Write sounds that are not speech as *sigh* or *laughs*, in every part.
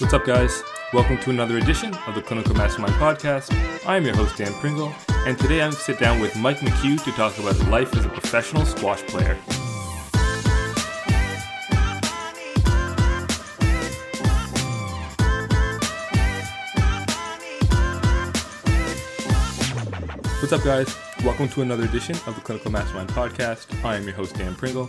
What's up, guys? Welcome to another edition of the Clinical Mastermind Podcast. I am your host, Dan Pringle, and today I'm sit down with Mike McCue to talk about life as a professional squash player. What's up, guys? Welcome to another edition of the Clinical Mastermind Podcast. I am your host, Dan Pringle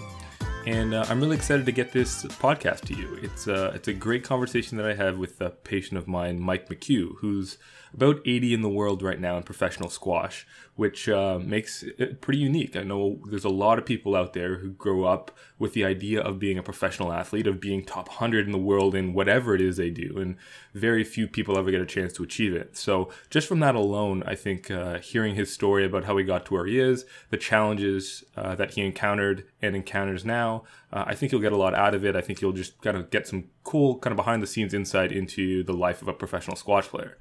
and uh, I'm really excited to get this podcast to you. It's uh, it's a great conversation that I have with a patient of mine, Mike McCue, who's about 80 in the world right now in professional squash, which uh, makes it pretty unique. I know there's a lot of people out there who grow up with the idea of being a professional athlete, of being top 100 in the world in whatever it is they do, and very few people ever get a chance to achieve it. So, just from that alone, I think uh, hearing his story about how he got to where he is, the challenges uh, that he encountered and encounters now, uh, I think you'll get a lot out of it. I think you'll just kind of get some cool, kind of behind the scenes insight into the life of a professional squash player.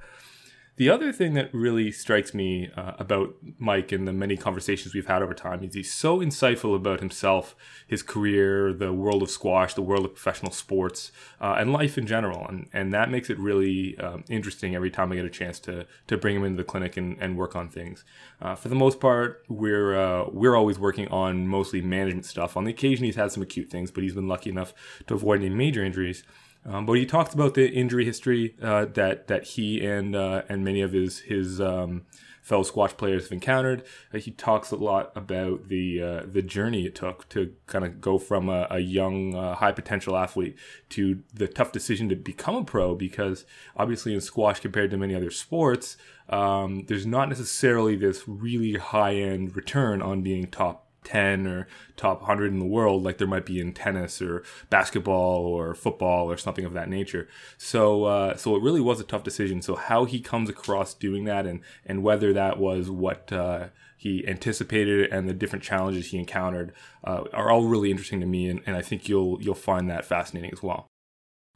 The other thing that really strikes me uh, about Mike and the many conversations we've had over time is he's so insightful about himself, his career, the world of squash, the world of professional sports, uh, and life in general. And, and that makes it really um, interesting every time I get a chance to, to bring him into the clinic and, and work on things. Uh, for the most part, we're, uh, we're always working on mostly management stuff. On the occasion, he's had some acute things, but he's been lucky enough to avoid any major injuries. Um, but he talks about the injury history uh, that that he and uh, and many of his his um, fellow squash players have encountered. Uh, he talks a lot about the uh, the journey it took to kind of go from a, a young uh, high potential athlete to the tough decision to become a pro because obviously in squash compared to many other sports, um, there's not necessarily this really high end return on being top 10 or top 100 in the world like there might be in tennis or basketball or football or something of that nature. So uh, so it really was a tough decision. So how he comes across doing that and and whether that was what uh, he anticipated and the different challenges he encountered uh, are all really interesting to me and, and I think you'll you'll find that fascinating as well.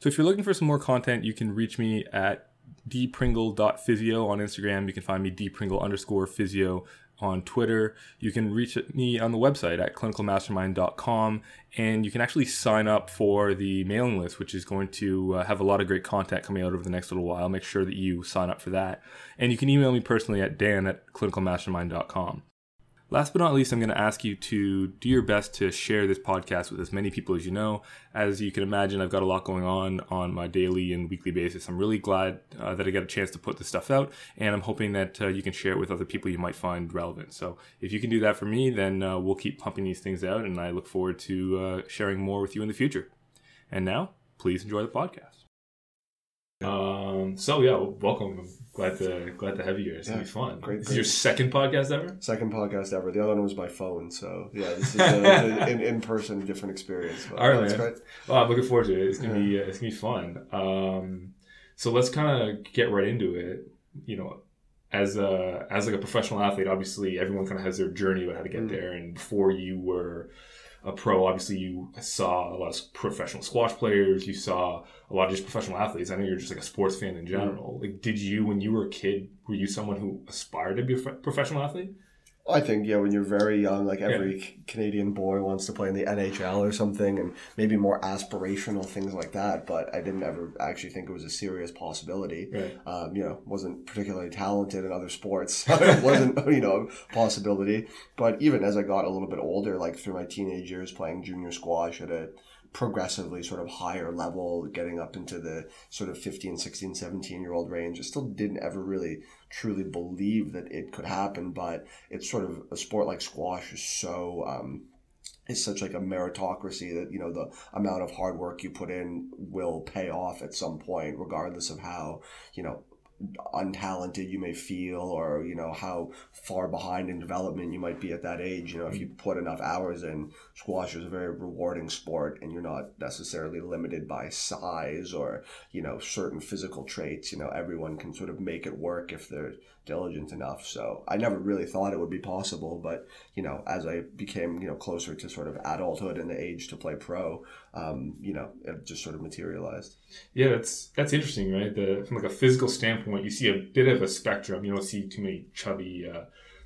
So if you're looking for some more content you can reach me at dpringle.physio on Instagram. You can find me dpringle underscore physio on Twitter. You can reach me on the website at clinicalmastermind.com, and you can actually sign up for the mailing list, which is going to uh, have a lot of great content coming out over the next little while. Make sure that you sign up for that. And you can email me personally at dan at clinicalmastermind.com. Last but not least, I'm going to ask you to do your best to share this podcast with as many people as you know. As you can imagine, I've got a lot going on on my daily and weekly basis. I'm really glad uh, that I got a chance to put this stuff out, and I'm hoping that uh, you can share it with other people you might find relevant. So if you can do that for me, then uh, we'll keep pumping these things out, and I look forward to uh, sharing more with you in the future. And now, please enjoy the podcast. Um, so yeah, welcome. I'm glad to glad to have you here. It's yeah, gonna be fun. Great. This great. is your second podcast ever. Second podcast ever. The other one was by phone. So yeah, this is *laughs* an in person different experience. All right, man. Great. Well, I'm looking forward to it. It's gonna yeah. be uh, it's gonna be fun. Um, so let's kind of get right into it. You know, as a as like a professional athlete, obviously everyone kind of has their journey about how to get mm. there. And before you were a pro, obviously you saw a lot of professional squash players. You saw a lot of just professional athletes. I know you're just like a sports fan in general. Mm. Like, did you when you were a kid, were you someone who aspired to be a professional athlete? I think yeah, when you're very young, like every yeah. Canadian boy wants to play in the NHL or something, and maybe more aspirational things like that. But I didn't ever actually think it was a serious possibility. Right. Um, you know, wasn't particularly talented in other sports. *laughs* it wasn't you know a possibility. But even as I got a little bit older, like through my teenage years, playing junior squash at a progressively sort of higher level, getting up into the sort of 15, 16, 17 year old range. I still didn't ever really truly believe that it could happen, but it's sort of a sport like squash is so, um, is such like a meritocracy that you know the amount of hard work you put in will pay off at some point regardless of how you know untalented you may feel or you know how far behind in development you might be at that age you know if you mm-hmm. put enough hours in squash is a very rewarding sport and you're not necessarily limited by size or you know certain physical traits you know everyone can sort of make it work if they're diligent enough. So i never really thought it would be possible but you know as i became you know closer to sort of adulthood and the age to play pro um, you know it just sort of materialized. Yeah that's that's interesting right? The, from like a physical standpoint you see a bit of a spectrum. You don't see too many chubby uh,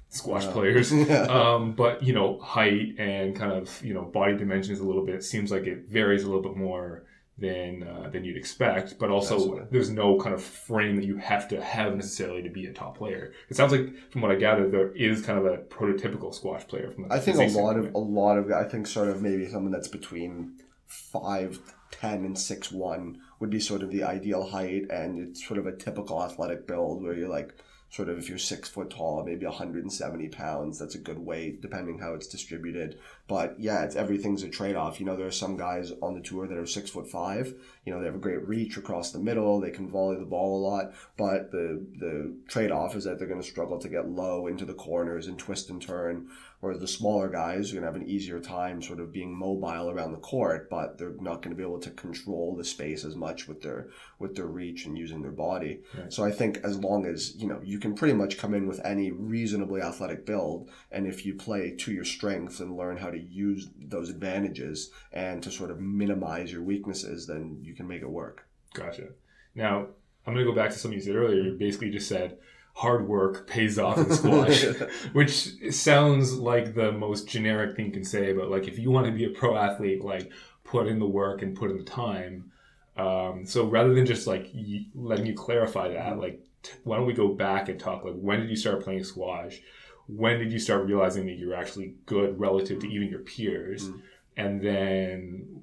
squash players. *laughs* Yeah. um, but you know height and kind of you know body dimensions a little bit seems like it varies a little bit more than uh, than you'd expect. But also, Absolutely. there's no kind of frame that you have to have necessarily to be a top player. It sounds like, from what I gather, there is kind of a prototypical squash player. From I think a lot of a lot of I think sort of maybe someone that's between five ten and six one would be sort of the ideal height, and it's sort of a typical athletic build where you're like sort of if you're six foot tall, maybe 170 pounds. That's a good weight, depending how it's distributed. But yeah, it's everything's a trade off. You know, there are some guys on the tour that are six foot five. You know, they have a great reach across the middle. They can volley the ball a lot. But the the trade off is that they're going to struggle to get low into the corners and twist and turn Whereas the smaller guys are going to have an easier time sort of being mobile around the court, but they're not going to be able to control the space as much with their with their reach and using their body. Right. So I think as long as you know you can pretty much come in with any reasonably athletic build, and if you play to your strengths and learn how to use those advantages and to sort of minimize your weaknesses, then you can make it work. Gotcha. Now I'm going to go back to something you said earlier. You basically just said hard work pays off in squash, *laughs* which sounds like the most generic thing you can say. But like, if you want to be a pro athlete, like put in the work and put in the time. Um, so rather than just like y- letting you clarify that, mm-hmm. like, t- why don't we go back and talk? Like, when did you start playing squash? When did you start realizing that you're actually good relative to even your peers? Mm-hmm and then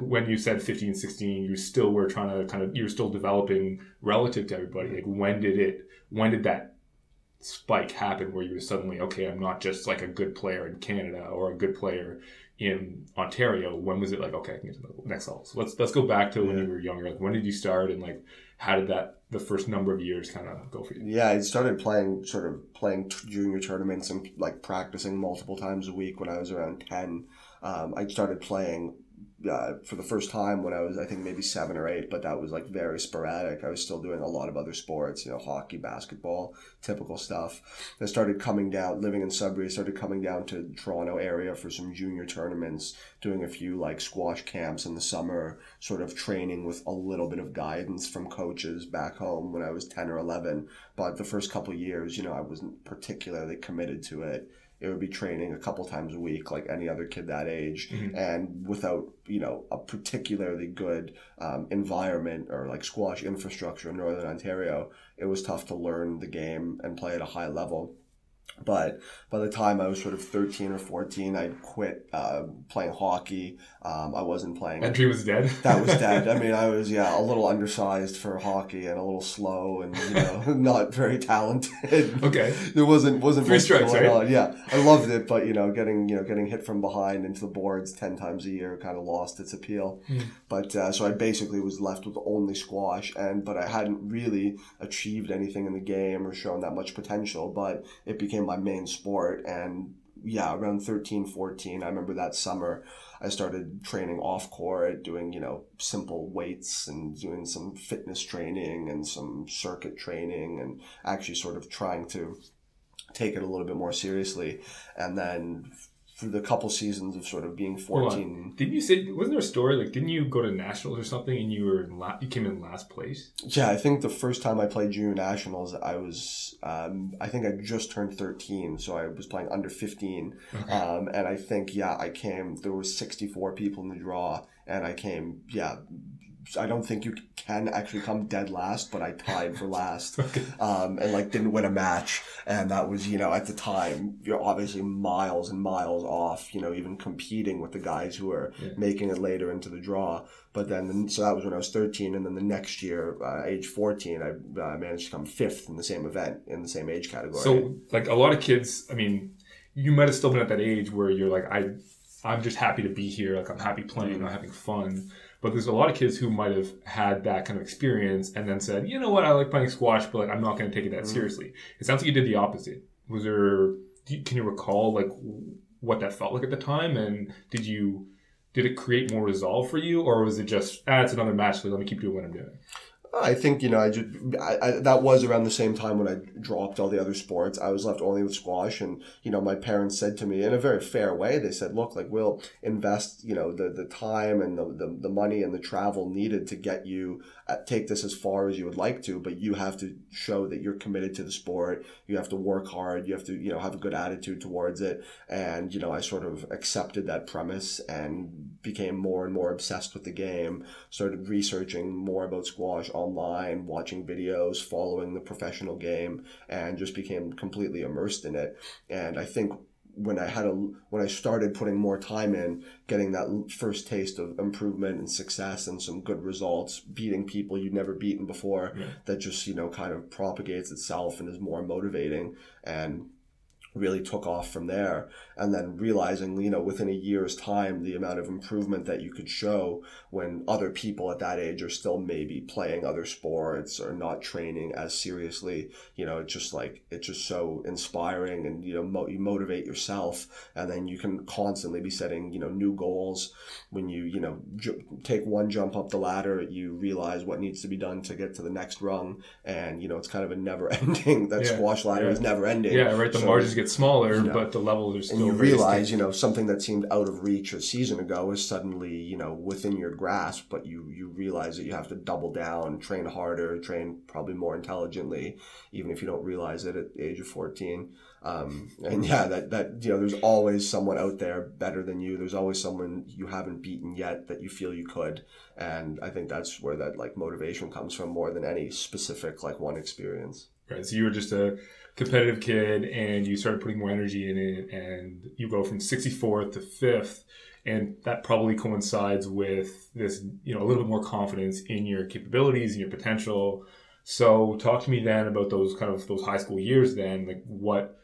when you said 15 16 you still were trying to kind of you're still developing relative to everybody. Like when did it when did that spike happen where you were suddenly okay i'm not just like a good player in canada or a good player in ontario? When was it like okay i can get to the next level? So let's let's go back to when you were younger. Like when did you start and like how did that the first number of years kind of go for you? Yeah i started playing sort of playing junior tournaments and like practicing multiple times a week when i was around 10 um, I started playing uh, for the first time when I was, I think, maybe seven or eight, but that was like very sporadic. I was still doing a lot of other sports, you know, hockey, basketball, typical stuff. I started coming down, living in Sudbury, started coming down to Toronto area for some junior tournaments, doing a few like squash camps in the summer, sort of training with a little bit of guidance from coaches back home when I was 10 or 11. But the first couple years, you know, I wasn't particularly committed to it it would be training a couple times a week like any other kid that age mm-hmm. and without you know a particularly good um, environment or like squash infrastructure in northern ontario it was tough to learn the game and play at a high level but by the time I was sort of 13 or 14, I'd quit uh, playing hockey. Um, I wasn't playing. That dream was dead? *laughs* That was dead. I mean, I was, yeah, a *laughs* little undersized for hockey and a little slow and, you know, *laughs* not very talented. Okay. There wasn't, wasn't Three strikes, right? On. Yeah. I loved it, but, you know, getting, you know, getting hit from behind into the boards 10 times a year kind of lost its appeal. Mm. But, uh, so I basically was left with only squash and, but I hadn't really achieved anything in the game or shown that much potential, but it became my main sport. And yeah, around 13, 14, I remember that summer I started training off court, doing, you know, simple weights and doing some fitness training and some circuit training and actually sort of trying to take it a little bit more seriously. And then through the couple seasons of sort of being 14. Didn't you say, wasn't there a story, like, didn't you go to nationals or something and you were, la- you came in last place? Yeah, I think the first time I played junior nationals, I was, um, I think I just turned 13, so I was playing under 15. Okay. Um, and I think, yeah, I came, there was 64 people in the draw, and I came, yeah, I don't think you can actually come dead last, but I tied for *laughs* last, okay. um, and like didn't win a match, and that was you know at the time you're obviously miles and miles off, you know even competing with the guys who are yeah. making it later into the draw. But then so that was when I was 13, and then the next year, uh, age 14, I uh, managed to come fifth in the same event in the same age category. So like a lot of kids, I mean, you might have still been at that age where you're like I, I'm just happy to be here, like I'm happy playing, mm-hmm. I'm having fun but there's a lot of kids who might have had that kind of experience and then said, you know what, I like playing squash, but like I'm not going to take it that mm-hmm. seriously. It sounds like you did the opposite. Was there? Can you recall like what that felt like at the time, and did you? Did it create more resolve for you, or was it just, ah, it's another match, so let me keep doing what I'm doing? I think you know I just I, I, that was around the same time when I dropped all the other sports. I was left only with squash, and you know my parents said to me in a very fair way. They said, "Look, like we'll invest you know the the time and the the, the money and the travel needed to get you uh, take this as far as you would like to, but you have to show that you're committed to the sport. You have to work hard. You have to you know have a good attitude towards it." And you know I sort of accepted that premise and became more and more obsessed with the game. Started researching more about squash online, watching videos, following the professional game, and just became completely immersed in it. And I think when I had a when I started putting more time in, getting that first taste of improvement and success and some good results, beating people you'd never beaten before, yeah. that just you know kind of propagates itself and is more motivating. And really took off from there. And then realizing you know within a year's time the amount of improvement that you could show when other people at that age are still maybe playing other sports or not training as seriously you know it's just like it's just so inspiring and you know mo- you motivate yourself. And then you can constantly be setting you know new goals. When you you know take one jump up the ladder you realize what needs to be done to get to the next rung. And you know it's kind of a never ending *laughs* that yeah, squash ladder yeah. is never ending yeah right the so, margins get smaller, you know, but the levels are still. And you realize, you know, something that seemed out of reach a season ago is suddenly, you know, within your grasp. But you you realize that you have to double down, train harder, train probably more intelligently, even if you don't realize it at the age of fourteen. Um, and yeah, that that you know, there's always someone out there better than you. There's always someone you haven't beaten yet that you feel you could. And I think that's where that like motivation comes from more than any specific like one experience. Right. So you were just a competitive kid and you started putting more energy in it and you go from 64th to 5th and that probably coincides with this you know a little bit more confidence in your capabilities and your potential so talk to me then about those kind of those high school years then like what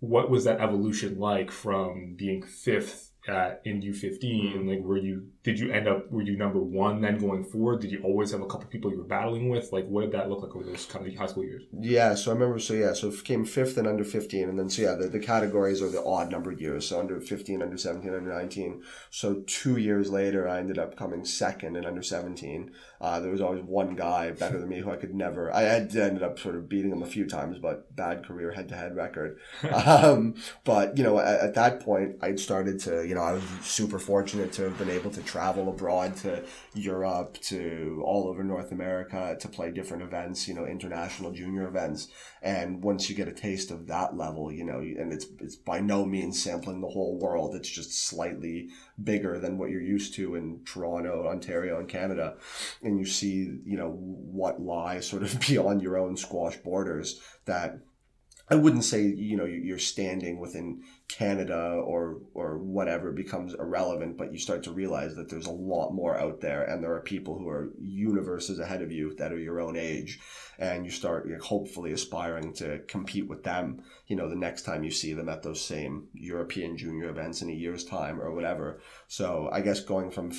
what was that evolution like from being fifth at in U15? Mm-hmm. Like, were you did you end up were you number one then going forward? Did you always have a couple people you were battling with? Like, what did that look like over those kind of high school years? Yeah, so I remember. So yeah, so it came fifth and under 15, and then so yeah, the, the categories are the odd numbered years. So under 15, under 17, under 19. So two years later, I ended up coming second and under 17. Uh, there was always one guy better than me who I could never. I had ended up sort of beating him a few times, but bad career head to head record. *laughs* um, but you know, at, at that point, I'd started to you know I was super fortunate to have been able to travel abroad to Europe to all over North America to play different events. You know, international junior events. And once you get a taste of that level, you know, and it's it's by no means sampling the whole world. It's just slightly bigger than what you're used to in Toronto, Ontario, and Canada and you see, you know, what lies sort of *laughs* beyond your own squash borders that I wouldn't say you know you're standing within Canada or or whatever becomes irrelevant, but you start to realize that there's a lot more out there, and there are people who are universes ahead of you that are your own age, and you start hopefully aspiring to compete with them. You know, the next time you see them at those same European Junior events in a year's time or whatever. So I guess going from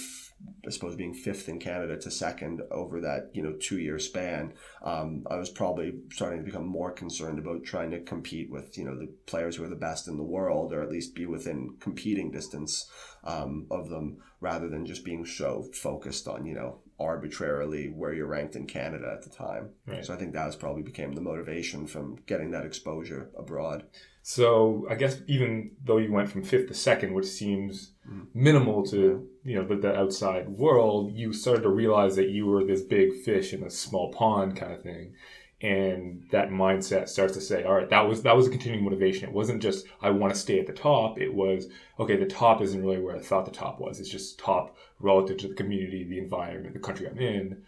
I suppose being fifth in Canada to second over that you know two year span, um, I was probably starting to become more concerned about trying to compete with you know the players who are the best in the world, or at least be within competing distance um, of them, rather than just being so focused on you know arbitrarily where you're ranked in Canada at the time. Right. So I think that was probably became the motivation from getting that exposure abroad. So I guess even though you went from fifth to second, which seems minimal to you know the, the, outside world, you started to realize that you were this big fish in a small pond kind of thing, and that mindset starts to say, all right, that was that was a continuing motivation. It wasn't just I want to stay at the top. It was okay. The top isn't really where I thought the top was. It's just top relative to the community, the environment, the country I'm in.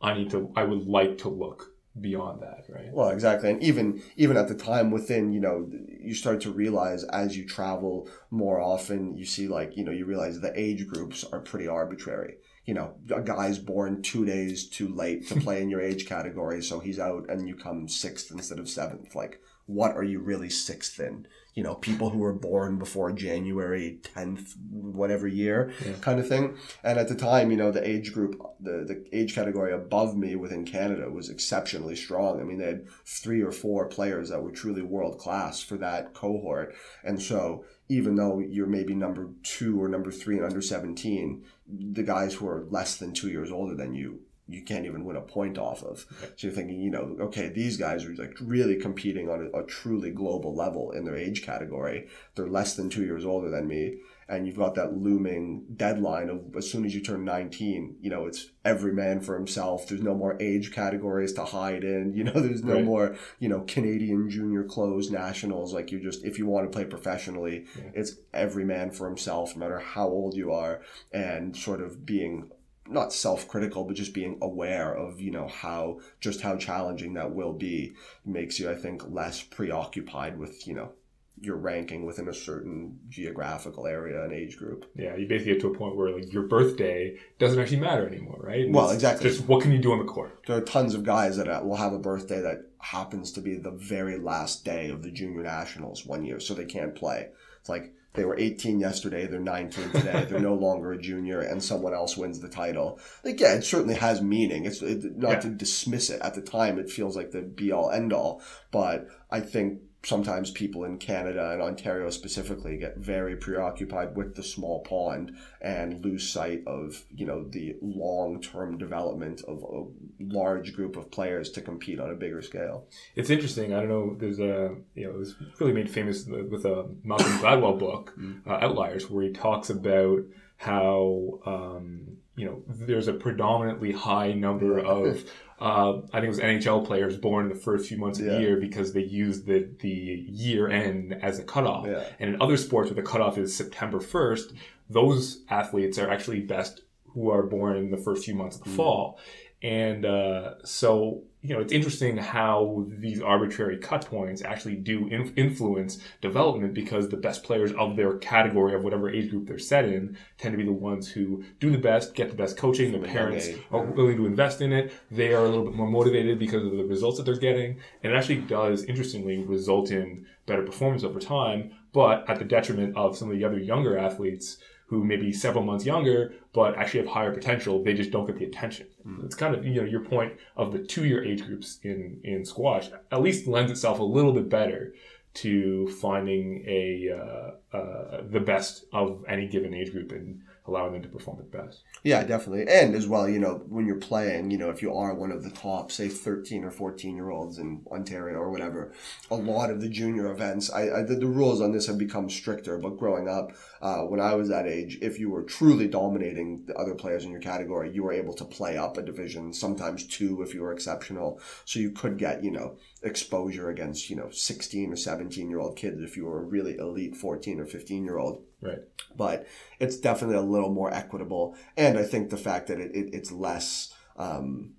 I need to. I would like to look beyond that, right? Well, exactly. And even even at the time within, you know, you start to realize as you travel more often, you see like, you know, you realize the age groups are pretty arbitrary. You know, a guy's born two days too late to play in your age category, so he's out and you come sixth instead of seventh. Like, what are you really sixth in? You know, people who were born before January 10th, whatever year yeah. kind of thing. And at the time, you know, the age group, the, the age category above me within Canada was exceptionally strong. I mean, they had three or four players that were truly world class for that cohort. And so even though you're maybe number two or number three and under 17, the guys who are less than two years older than you you can't even win a point off of. So you're thinking, you know, okay, these guys are like really competing on a, a, truly global level in their age category. They're less than two years older than me. And you've got that looming deadline of as soon as you turn 19, you know, it's every man for himself. There's no more age categories to hide in. You know, *laughs* there's no right. more, you know, Canadian junior close nationals. Like you just, if you want to play professionally, yeah. it's every man for himself, no matter how old you are. And sort of being not self-critical but just being aware of you know how just how challenging that will be makes you i think less preoccupied with you know your ranking within a certain geographical area and age group. Yeah, you basically get to a point where like your birthday doesn't actually matter anymore, right? well, exactly. Just what can you do on the court? There are tons of guys that uh, will have a birthday that happens to be the very last day of the junior nationals one year, so they can't play. It's like they were 18 yesterday, they're 19 today, they're no *laughs* longer a junior, and someone else wins the title. Like, yeah, it certainly has meaning. It's it, not yeah. to dismiss it. At the time, it feels like the be all end all, but I think sometimes people in Canada and Ontario specifically get very preoccupied with the small pond and lose sight of you know the long term development of a large group of players to compete on a bigger scale. It's interesting. I don't know. There's a you know it was really made famous with a Malcolm Gladwell book, mm. uh, Outliers, where he talks about how um, you know there's a predominantly high number of *laughs* uh, I think it was NHL players born in the first few months of yeah. the year because they used the the year end as a cutoff. Yeah. And in other sports where the cutoff is September first, those athletes are actually best who are born in the first few months of the mm. fall. And uh, so you know, it's interesting how these arbitrary cut points actually do in- influence development because the best players of their category of whatever age group they're set in tend to be the ones who do the best, get the best coaching. Their parents are willing to invest in it. They are a little bit more motivated because of the results that they're getting. And it actually does, interestingly, result in better performance over time, but at the detriment of some of the other younger athletes who may be several months younger but actually have higher potential. They just don't get the attention. Mm. It's kind of you know your point of the two year age groups in in squash at least lends itself a little bit better to finding a uh, uh, the best of any given age group and allowing them to perform at best. Yeah, definitely. And as well, you know, when you're playing, you know, if you are one of the top, say, 13 or 14 year olds in Ontario or whatever, a lot of the junior events, I, I the, the, rules on this have become stricter. But growing up, uh, when I was that age, if you were truly dominating the other players in your category, you were able to play up a division, sometimes two if you were exceptional. So you could get, you know, exposure against, you know, 16 or 17 year old kids if you were a really elite 14 or 15 year old. Right. But it's definitely a little more equitable. And I think the fact that it, it it's less, um,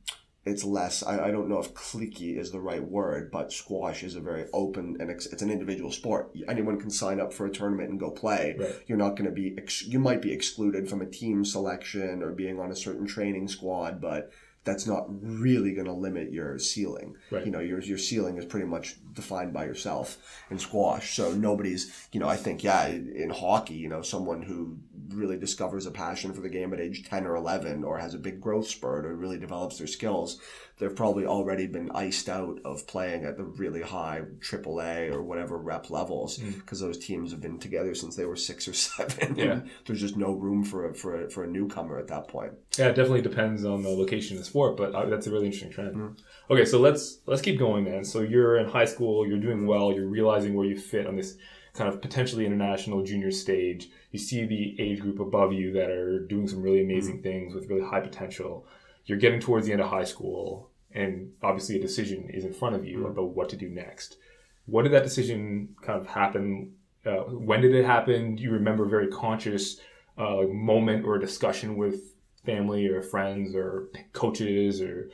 it's less, I, I don't know if cliquey is the right word, but squash is a very open and it's, it's an individual sport. Anyone can sign up for a tournament and go play. Right. You're not going to be, ex- you might be excluded from a team selection or being on a certain training squad, but that's not really going to limit your ceiling. Right. You know, your your ceiling is pretty much defined by yourself in squash. So nobody's, you know, I think yeah, in hockey, you know, someone who really discovers a passion for the game at age 10 or 11 or has a big growth spurt or really develops their skills they've probably already been iced out of playing at the really high AAA or whatever rep levels because mm. those teams have been together since they were six or *laughs* seven. Yeah. there's just no room for a, for a, for a newcomer at that point. Yeah, it definitely depends on the location of the sport, but uh, that's a really interesting trend. Mm. Okay, so let's let's keep going, man. So you're in high school, you're doing well, you're realizing where you fit on this kind of potentially international junior stage. You see the age group above you that are doing some really amazing mm. things with really high potential you're getting towards the end of high school, and obviously a decision is in front of you mm-hmm. about what to do next. What did that decision kind of happen? Uh, when did it happen? Do you remember a very conscious uh, moment or discussion with family or friends or coaches or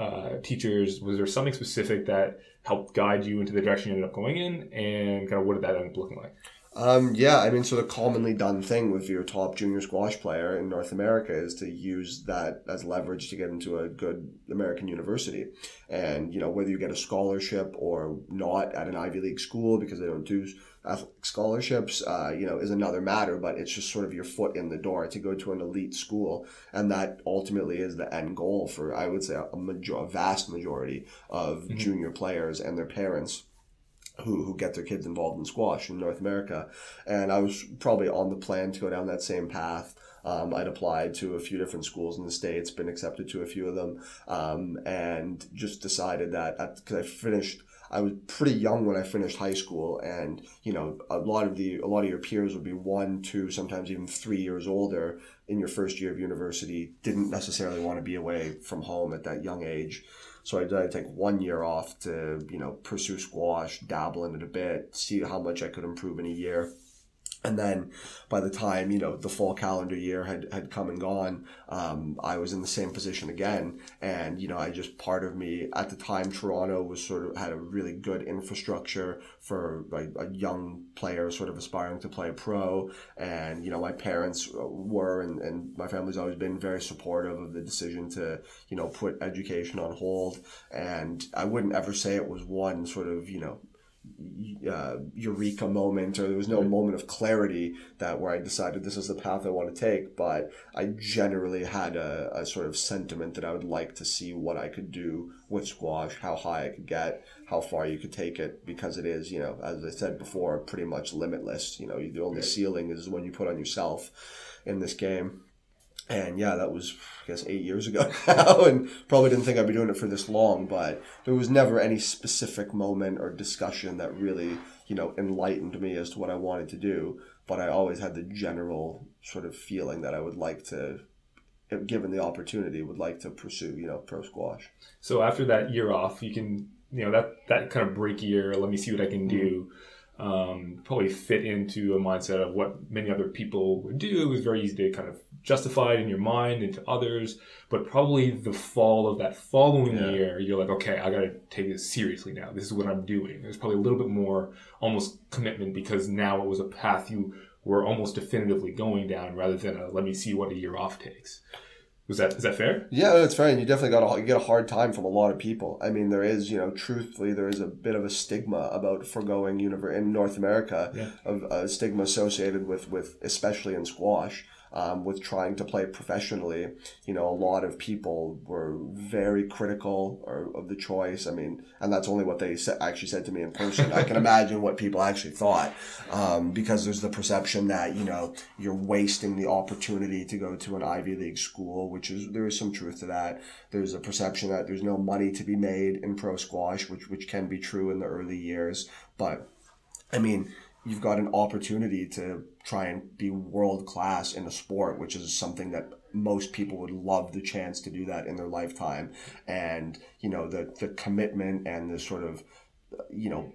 uh, teachers? Was there something specific that helped guide you into the direction you ended up going in? And kind of what did that end up looking like? Um, yeah, I mean, so the commonly done thing with your top junior squash player in North America is to use that as leverage to get into a good American university. And, you know, whether you get a scholarship or not at an Ivy League school because they don't do athletic scholarships, uh, you know, is another matter, but it's just sort of your foot in the door to go to an elite school. And that ultimately is the end goal for, I would say, a, major- a vast majority of mm-hmm. junior players and their parents who, who get their kids involved in squash in North America. And I was probably on the plan to go down that same path. Um, I'd applied to a few different schools in the States, been accepted to a few of them, um, and just decided that because I finished I was pretty young when I finished high school, and you know, a lot of the a lot of your peers would be one, two, sometimes even three years older in your first year of university. Didn't necessarily want to be away from home at that young age, so I decided to take one year off to you know pursue squash, dabble in it a bit, see how much I could improve in a year and then by the time you know the full calendar year had, had come and gone um, i was in the same position again. And you know i just part of me at the time toronto was sort of had a really good infrastructure for like a young player sort of aspiring to play pro. And you know my parents were and, and my family's always been very supportive of the decision to you know put education on hold. And i wouldn't ever say it was one sort of you know uh, eureka moment or there was no moment of clarity that where I decided this is the path I want to take but I generally had a, a sort of sentiment that I would like to see what I could do with squash how high I could get how far you could take it because it is you know as I said before pretty much limitless. You know the only ceiling is when you put on yourself in this game and yeah, that was I guess eight years ago *laughs* now, and probably didn't think I'd be doing it for this long. But there was never any specific moment or discussion that really you know enlightened me as to what I wanted to do. But I always had the general sort of feeling that I would like to, given the opportunity, would like to pursue you know pro squash. So after that year off, you can you know that that kind of break year. Let me see what I can do. Mm-hmm um, probably fit into a mindset of what many other people would do. It was very easy to kind of justify it in your mind and to others. But probably the fall of that following yeah. year, you're like, okay, I got to take this seriously now. This is what I'm doing. There's probably a little bit more almost commitment because now it was a path you were almost definitively going down rather than a, let me see what a year off takes. Was that is that fair? Yeah, that's fair. And you definitely got a, you get a hard time from a lot of people. I mean, there is you know, truthfully, there is a bit of a stigma about foregoing universe in North America, yeah. of a stigma associated with with especially in squash um, with trying to play professionally, you know, a lot of people were very critical or, of the choice. I mean, and that's only what they sa- actually said to me in person. I can *laughs* imagine what people actually thought um, because there's the perception that, you know, you're wasting the opportunity to go to an Ivy League school, which is, there is some truth to that. There's a perception that there's no money to be made in pro squash, which, which can be true in the early years. But, I mean, you've got an opportunity to try and be world class in a sport, which is something that most people would love the chance to do that in their lifetime. And, you know, the, the commitment and the sort of, you know,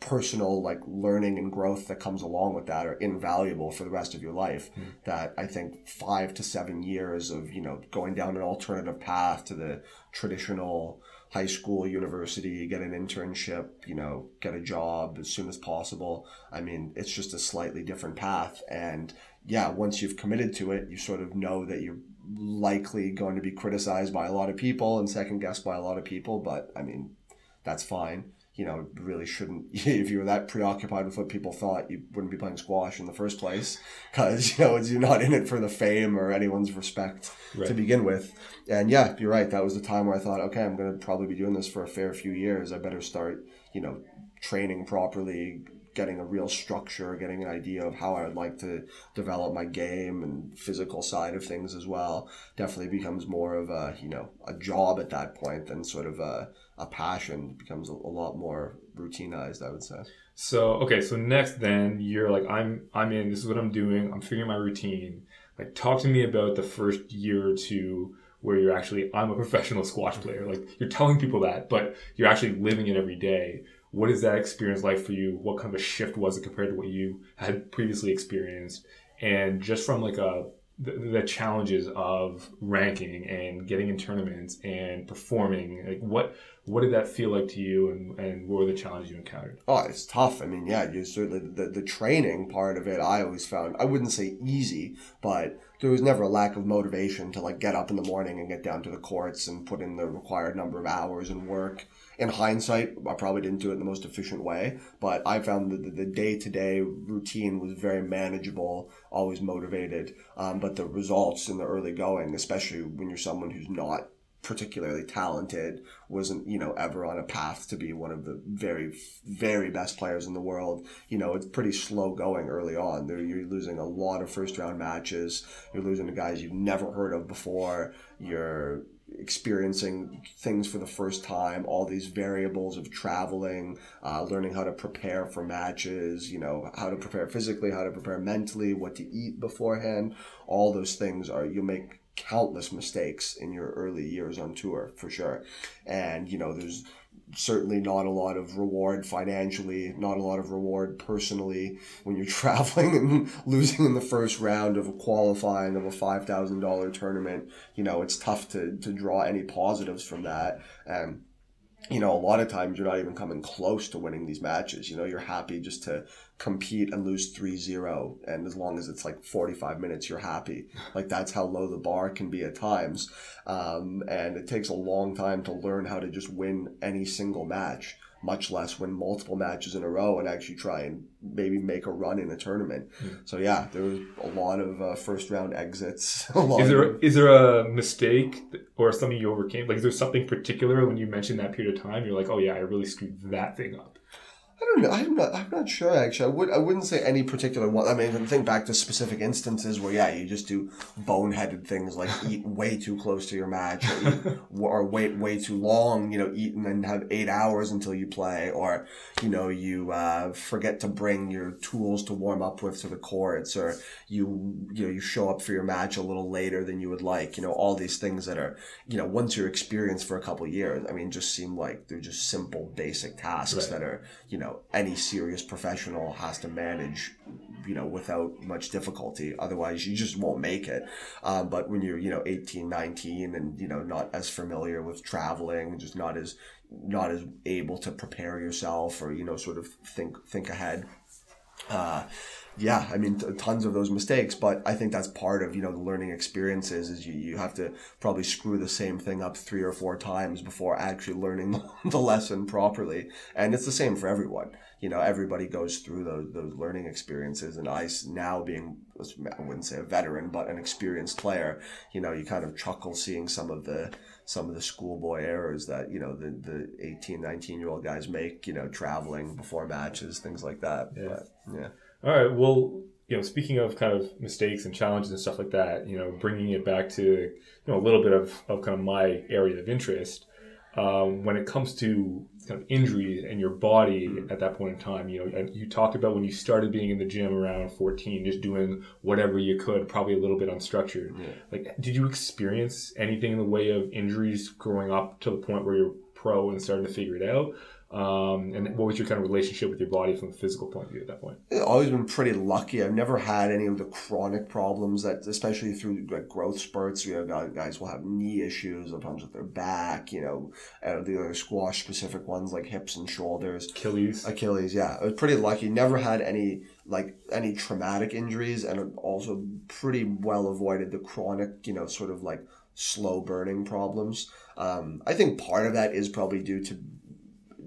personal like learning and growth that comes along with that are invaluable for the rest of your life mm. that i think five to seven years of you know going down an alternative path to the traditional high school, university, get an internship, you know, get a job as soon as possible. I mean, it's just a slightly different path. And yeah, once you've committed to it, you sort of know that you're likely going to be criticized by a lot of people and second guessed by a lot of people. But I mean, that's fine you know, really shouldn't. *laughs* If you were that preoccupied with what people thought, you wouldn't be playing squash in the first place, because *laughs* you know you're not in it for the fame or anyone's respect right. to begin with. And yeah, you're right. That was the time where I thought, okay, I'm going to probably be doing this for a fair few years. I better start, you know, training properly, getting a real structure, getting an idea of how I would like to develop my game and physical side of things as well. Definitely becomes more of a you know a job at that point than sort of a a passion. Becomes a, a lot more routinized i would say. So okay so next then you're like i'm i'm in this is what i'm doing i'm figuring my routine. Like talk to me about the first year or two where you're actually i'm a professional squash player. Like you're telling people that but you're actually living it every day what is that experience like for you? What kind of a shift was it compared to what you had previously experienced? And just from like a the, the, challenges of ranking and getting in tournaments and performing like what what did that feel like to you and, and what were the challenges you encountered? Oh it's tough. I mean yeah you certainly the, the training part of it i always found i wouldn't say easy but there was never a lack of motivation to like get up in the morning and get down to the courts and put in the required number of hours and work in hindsight, I probably didn't do it in the most efficient way, but I found that the day to day routine was very manageable, always motivated. Um, but the results in the early going, especially when you're someone who's not particularly talented, wasn't, you know, ever on a path to be one of the very, very best players in the world. You know, it's pretty slow going early on. You're losing a lot of first round matches. You're losing to guys you've never heard of before. You're experiencing things for the first time, all these variables of traveling, uh, learning how to prepare for matches, you know, how to prepare physically, how to prepare mentally, what to eat beforehand. All those things are, you make countless mistakes in your early years on tour for sure. And, you know, there's certainly not a lot of reward financially, not a lot of reward personally when you're *laughs* traveling and losing in the first round of a qualifying of a $5,000 tournament. You know, it's tough to, to draw any positives from that. And, you know, a lot of times you're not even coming close to winning these matches. You know, you're happy just to compete and lose 3-0 and as long as it's like 45 minutes you're happy. *laughs* Like that's how low the bar can be at times. Um, and it takes a long time to learn how to just win any single match much less win multiple matches in a row and actually try and maybe make a run in a tournament. Mm. So yeah, there was a lot of uh, first round exits. *laughs* is there of, is there a mistake or something you overcame? Like, is there something particular when you mentioned that period of time? You're like, oh yeah, I really screwed that thing up. I don't know. I'm not. I'm not sure. Actually, I would. I wouldn't say any particular one. I mean, I think back to specific instances where, yeah, you just do boneheaded things like *laughs* eat way too close to your match, or, eat, or wait way too long. You know, eat and then have eight hours until you play, or you know, you uh, forget to bring your tools to warm up with to the courts, or you you know you show up for your match a little later than you would like. You know, all these things that are you know once you're experienced for a couple years, I mean, just seem like they're just simple, basic tasks right. that are you know know any serious professional has to manage you know without much difficulty. Otherwise you just won't make it. Um, but when you're you know 18 19 and you know not as familiar with traveling just not as not as able to prepare yourself or you know sort of think think ahead uh, yeah, I mean, t- tons of those mistakes, but I think that's part of, you know, the learning experiences is you, you have to probably screw the same thing up three or four times before actually learning *laughs* the lesson properly. And it's the same for everyone. You know, everybody goes through those, those learning experiences. And I, now being, I wouldn't say a veteran, but an experienced player, you know, you kind of chuckle seeing some of the, some of the schoolboy errors that, you know, the, the 18, 19 year old guys make, you know, traveling before matches, things like that. Yeah. But, yeah. All right. Well, you know, speaking of kind of mistakes and challenges and stuff like that, you know, bringing it back to you know a little bit of, of kind of my area of interest. Um, when it comes to kind of injuries and your body mm-hmm. at that point in time, you know, you talked about when you started being in the gym around 14, just doing whatever you could, probably a little bit unstructured. Yeah. Like, did you experience anything in the way of injuries growing up to the point where you're pro and starting to figure it out? Um, and what was your kind of relationship with your body from a physical point of view at that point? I've always been pretty lucky. I've never had any of the chronic problems that, especially through like growth spurts. You know, guys will have knee issues, sometimes with their back. You know, uh, the other squash specific ones like hips and shoulders, Achilles. Achilles, yeah. I was pretty lucky. Never had any like any traumatic injuries, and also pretty well avoided the chronic, you know, sort of like slow burning problems. Um, I think part of that is probably due to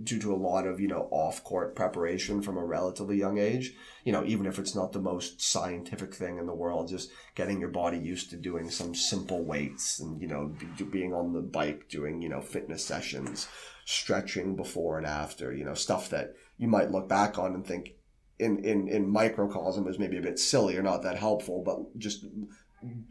due to a lot of you know off court preparation from a relatively young age you know even if it's not the most scientific thing in the world just getting your body used to doing some simple weights and you know be, being on the bike doing you know fitness sessions stretching before and after you know stuff that you might look back on and think in in in microcosm is maybe a bit silly or not that helpful but just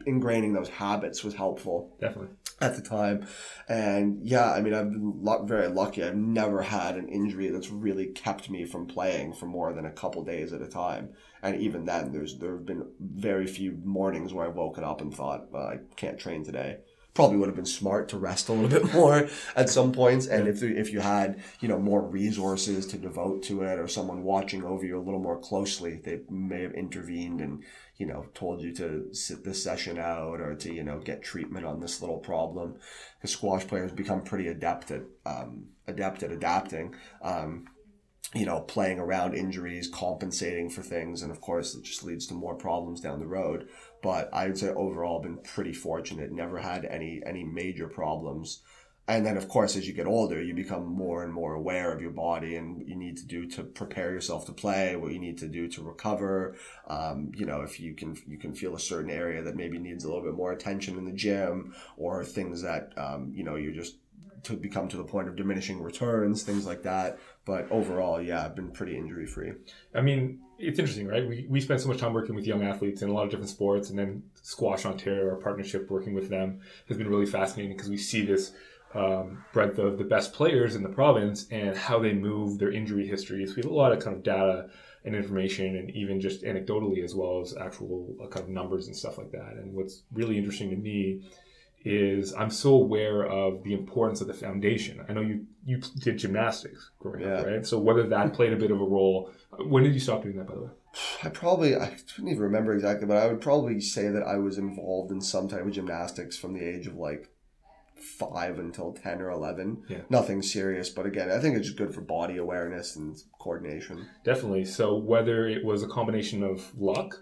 ingraining those habits was helpful. Definitely. At the time. And yeah, I mean, I've been very lucky. I've never had an injury that's really kept me from playing for more than a couple days at a time. And even then, there's there have been very few mornings where I've woken up and thought, well, I can't train today probably would have been smart to rest a little *laughs* bit more at some points. And if if you had you know more resources to devote to it, or someone watching over you a little more closely, they may have intervened and you know told you to sit this session out or to you know get treatment on this little problem. Because squash players become pretty adept at um, adept at adapting. Um, you know, playing around injuries, compensating for things, and of course, it just leads to more problems down the road. But I would say overall, been pretty fortunate. Never had any any major problems. And then of course as you get older you become more and more aware of your body and you need to do to prepare yourself to play what you need to do to recover. Um, you know if you can you can feel a certain area that maybe needs a little bit more attention in the gym or things that um, you know you're just to become to the point of diminishing returns things like that. But overall yeah i've been pretty injury free i mean it's interesting right? We, we spend so much time working with young athletes in a lot of different sports and then squash ontario our partnership working with them has been really fascinating because we see this um, breadth of the best players in the province and how they move their injury histories. We have a lot of kind of data and information, and even just anecdotally as well as actual uh, kind of numbers and stuff like that. And what's really interesting to me is I'm so aware of the importance of the foundation. I know you you did gymnastics growing yeah. up, right? So whether that played a bit of a role. When did you stop doing that, by the way? I probably I couldn't even remember exactly, but I would probably say that I was involved in some type of gymnastics from the age of like five until 10 or 11. Yeah. Nothing serious, but again, I think it's good for body awareness and coordination. Definitely. So, whether it was a combination of luck,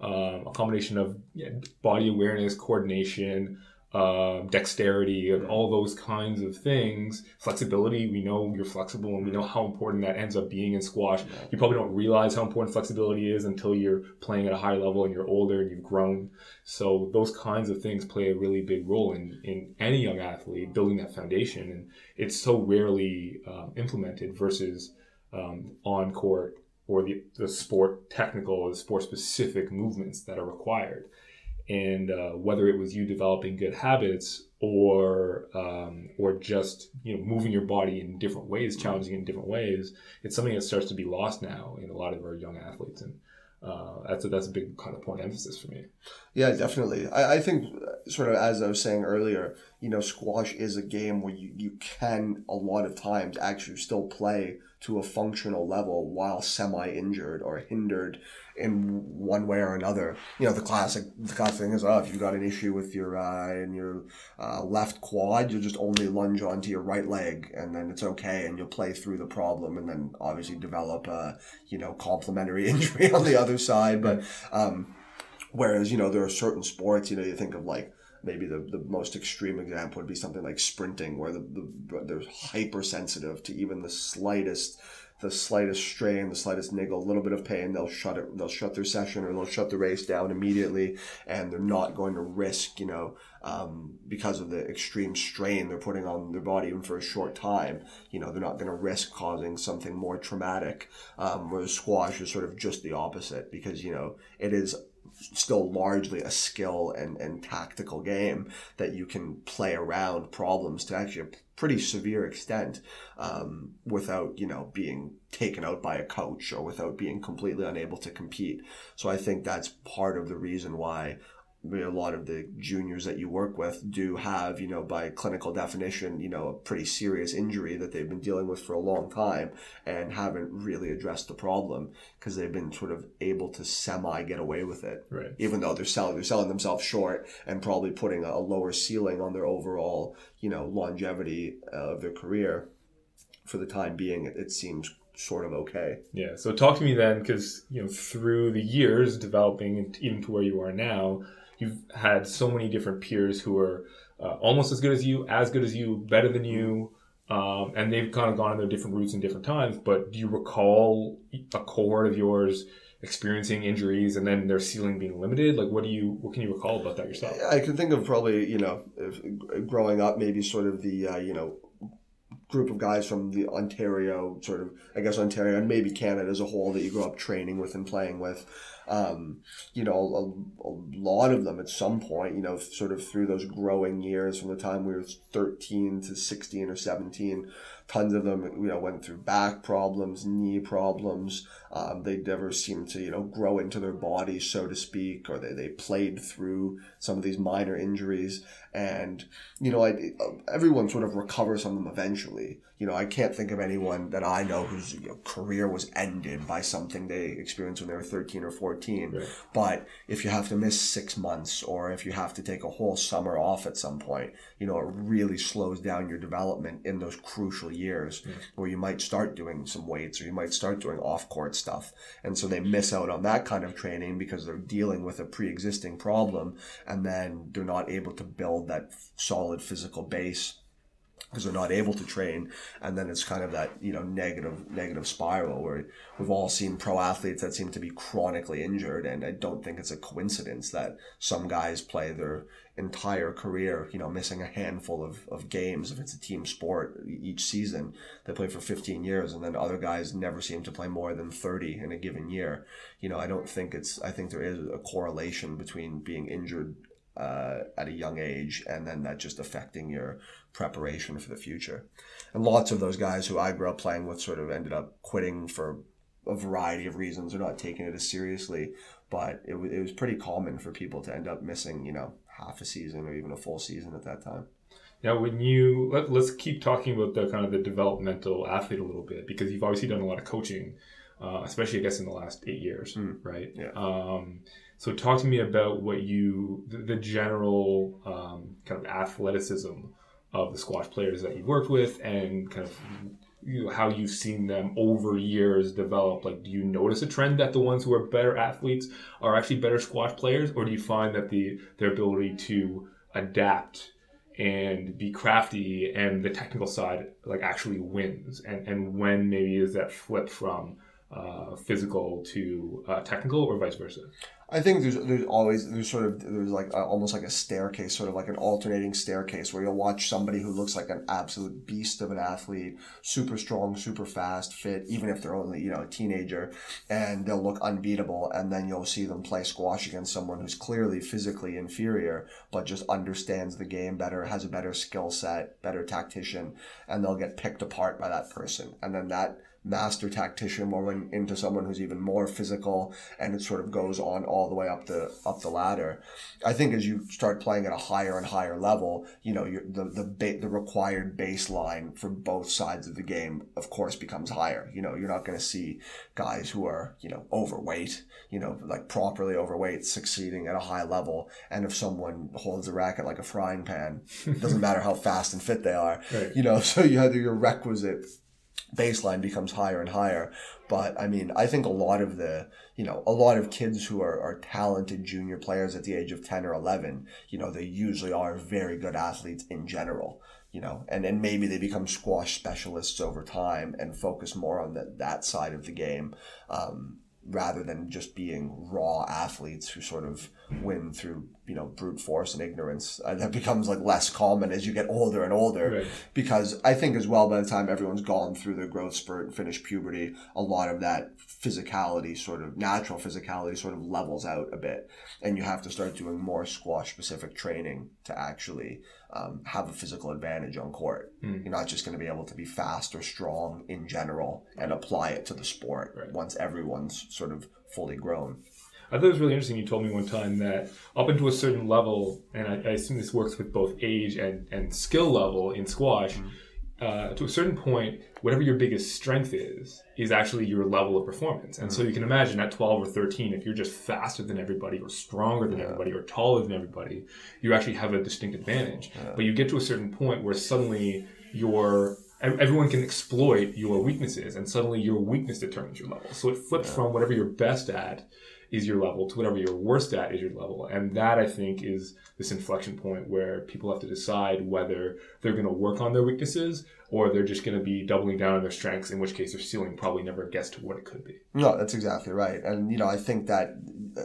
um, a combination of yeah, body awareness, coordination, um, dexterity, and all those kinds of things. Flexibility, we know you're flexible and we know how important that ends up being in squash. You probably don't realize how important flexibility is until you're playing at a high level and you're older and you've grown. So those kinds of things play a really big role in, in any young athlete building that foundation. And it's so rarely um, implemented versus um, on court or the, the sport technical or the sport specific movements that are required and uh, whether it was you developing good habits or um, or just you know moving your body in different ways, challenging in different ways, it's something that starts to be lost now in a lot of our young athletes, and uh, that's a, that's a big kind of point of emphasis for me. Yeah, definitely. I, I think sort of as I was saying earlier, you know, squash is a game where you, you can a lot of times actually still play to a functional level while semi injured or hindered in one way or another. You know, the classic the classic thing is, oh, if you've got an issue with your uh, in your uh, left quad, you just only lunge onto your right leg, and then it's okay, and you'll play through the problem, and then obviously develop a you know complementary *laughs* injury on the other side. But um, whereas you know there are certain sports, you know, you think of like maybe the, the most extreme example would be something like sprinting where the, the they're hypersensitive to even the slightest the slightest strain, the slightest niggle, a little bit of pain, they'll shut it, they'll shut their session or they'll shut the race down immediately, and they're not going to risk, you know, um, because of the extreme strain they're putting on their body even for a short time. You know, they're not going to risk causing something more traumatic. Um, whereas squash is sort of just the opposite because you know it is still largely a skill and, and tactical game that you can play around problems to actually a pretty severe extent um, without you know being taken out by a coach or without being completely unable to compete. So i think that's part of the reason why a lot of the juniors that you work with do have, you know, by clinical definition, you know, a pretty serious injury that they've been dealing with for a long time and haven't really addressed the problem because they've been sort of able to semi get away with it. Right. Even though they're selling, they're selling themselves short and probably putting a lower ceiling on their overall, you know, longevity of their career. For the time being, it, it seems sort of okay. Yeah. So talk to me then, because you know, through the years developing, even to where you are now, you've had so many different peers who are uh, almost as good as you, as good as you, better than you, um, and they've kind of gone in their different routes in different times. But do you recall a cohort of yours? experiencing injuries and then their ceiling being limited like what do you what can you recall about that yourself i can think of probably you know growing up maybe sort of the uh, you know group of guys from the ontario sort of i guess ontario and maybe canada as a whole that you grew up training with and playing with um, you know, a, a, lot of them at some point, you know, sort of through those growing years from the time we were 13 to 16 or 17, tons of them, you know, went through back problems, knee problems. Um, they never seemed to, you know, grow into their bodies, so to speak, or they, they played through some of these minor injuries. And, you know, I, everyone sort of recovers from them eventually. You know, I can't think of anyone that I know whose you know, career was ended by something they experienced when they were 13 or 14. Right. But if you have to miss six months or if you have to take a whole summer off at some point, you know, it really slows down your development in those crucial years yeah. where you might start doing some weights or you might start doing off court stuff. And so they miss out on that kind of training because they're dealing with a pre existing problem and then they're not able to build that solid physical base because they're not able to train and then it's kind of that you know negative negative spiral where we've all seen pro athletes that seem to be chronically injured and i don't think it's a coincidence that some guys play their entire career you know missing a handful of, of games if it's a team sport each season they play for 15 years and then other guys never seem to play more than 30 in a given year you know i don't think it's i think there is a correlation between being injured uh, at a young age, and then that just affecting your preparation for the future. And lots of those guys who I grew up playing with sort of ended up quitting for a variety of reasons or not taking it as seriously. But it, w- it was pretty common for people to end up missing, you know, half a season or even a full season at that time. Now, when you let, let's keep talking about the kind of the developmental athlete a little bit because you've obviously done a lot of coaching, uh, especially I guess in the last eight years, mm. right? Yeah. Um, so talk to me about what you the, the general um, kind of athleticism of the squash players that you've worked with and kind of you know, how you've seen them over years develop. Like, do you notice a trend that the ones who are better athletes are actually better squash players, or do you find that the their ability to adapt and be crafty and the technical side like actually wins? And and when maybe is that flip from uh, physical to uh, technical, or vice versa? I think there's there's always there's sort of there's like a, almost like a staircase, sort of like an alternating staircase where you'll watch somebody who looks like an absolute beast of an athlete, super strong, super fast, fit, even if they're only you know a teenager, and they'll look unbeatable, and then you'll see them play squash against someone who's clearly physically inferior, but just understands the game better, has a better skill set, better tactician, and they'll get picked apart by that person, and then that master tactician more into someone who's even more physical and it sort of goes on all the way up the up the ladder. I think as you start playing at a higher and higher level you know the the ba- the required baseline for both sides of the game of course becomes higher. You know you're not going to see guys who are you know overweight you know like properly overweight succeeding at a high level. And if someone holds a racket like a frying pan it *laughs* doesn't matter how fast and fit they are right. you know *laughs* so you have your requisite baseline becomes higher and higher. But I mean, I think a lot of the, you know, a lot of kids who are, are talented junior players at the age of 10 or 11, you know, they usually are very good athletes in general, you know, and, and maybe they become squash specialists over time and focus more on the, that side of the game. Um, rather than just being raw athletes who sort of win through you know brute force and ignorance uh, that becomes like less common as you get older and older right. because i think as well by the time everyone's gone through their growth spurt and finished puberty a lot of that physicality sort of natural physicality sort of levels out a bit and you have to start doing more squash specific training to actually um, have a physical advantage on court. Mm. You're not just going to be able to be fast or strong in general and apply it to the sport right. once everyone's sort of fully grown. I thought it was really interesting. You told me one time that up into a certain level, and I, I assume this works with both age and, and skill level in squash. Mm uh, to a certain point, whatever your biggest strength is, is actually your level of performance. And mm-hmm. so you can imagine at 12 or 13, if you're just faster than everybody, or stronger than yeah. everybody, or taller than everybody, you actually have a distinct advantage. Yeah. But you get to a certain point where suddenly your everyone can exploit your weaknesses, and suddenly your weakness determines your level. So it flips yeah. from whatever you're best at is your level to whatever you're worst at is your level. And that I think is this inflection point where people have to decide whether they're going to work on their weaknesses or they're just going to be doubling down on their strengths, in which case their ceiling probably never gets to what it could be. No, that's exactly right. And, you know, I think that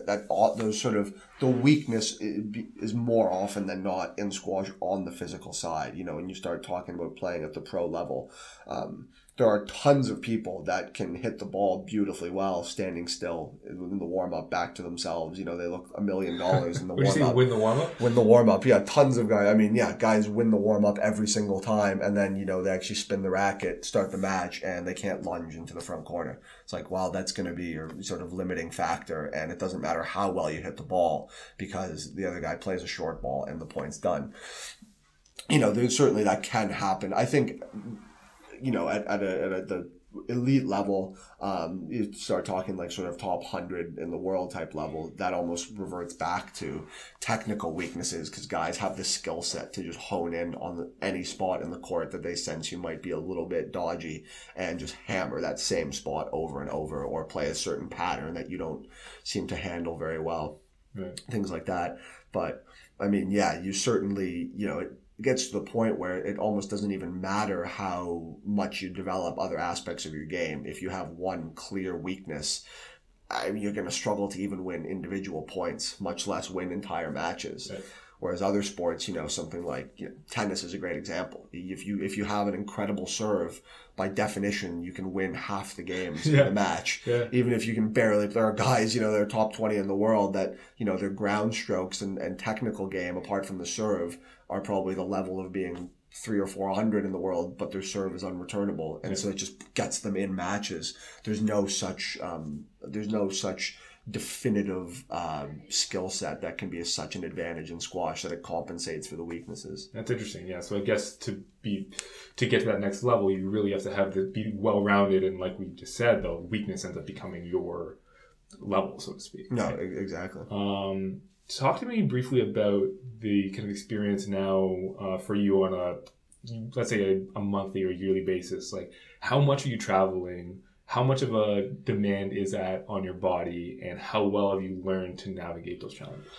that all, those sort of the weakness is more often than not in squash on the physical side. You know, when you start talking about playing at the pro level, um, there are tons of people that can hit the ball beautifully well standing still in the warm up back to themselves. You know, they look a million dollars in the *laughs* warm up. Win the warm up? Win the warm up. Yeah, tons of guys. I mean, yeah, guys win the warm up every single time. And then, you know, they actually spin the racket, start the match, and they can't lunge into the front corner. It's like, wow, that's going to be your sort of limiting factor. And it doesn't matter how well you hit the ball because the other guy plays a short ball and the point's done. You know, there's certainly that can happen. I think you know, at, at, a, at a, the elite level, um, you start talking like sort of top 100 in the world type level, that almost reverts back to technical weaknesses because guys have the skill set to just hone in on any spot in the court that they sense you might be a little bit dodgy and just hammer that same spot over and over or play a certain pattern that you don't seem to handle very well. Right. Things like that. But I mean, yeah, you certainly, you know, it, gets to the point where it almost doesn't even matter how much you develop other aspects of your game. If you have one clear weakness, I mean, you're going to struggle to even win individual points, much less win entire matches. Right. Whereas other sports, you know, something like you know, tennis is a great example. If you if you have an incredible serve, by definition, you can win half the games *laughs* yeah. in the match. Yeah. Even if you can barely, there are guys, you know, they're top twenty in the world that you know their ground strokes and, and technical game, apart from the serve, are probably the level of being three or four hundred in the world, but their serve is unreturnable, and yeah. so it just gets them in matches. There's no such um, there's no such definitive um, skill set that can be a, such an advantage in squash that it compensates for the weaknesses. That's interesting. Yeah. So I guess to be to get to that next level, you really have to have to be well rounded, and like we just said, the weakness ends up becoming your level, so to speak. No, right? exactly. Um, talk to me briefly about the kind of experience now uh, for you on a let's say a, a monthly or yearly basis. Like, how much are you traveling? how much of a demand is that on your body and how well have you learned to navigate those challenges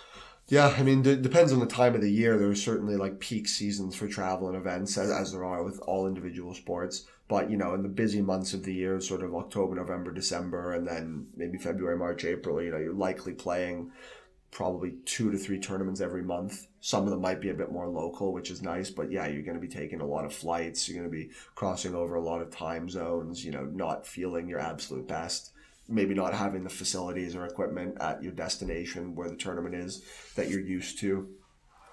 yeah i mean it depends on the time of the year there's certainly like peak seasons for travel and events as, as there are with all individual sports but you know in the busy months of the year sort of october november december and then maybe february march april you know you're likely playing probably two to three tournaments every month. Some of them might be a bit more local, which is nice, but yeah, you're going to be taking a lot of flights. You're going to be crossing over a lot of time zones, you know, not feeling your absolute best. Maybe not having the facilities or equipment at your destination where the tournament is that you're used to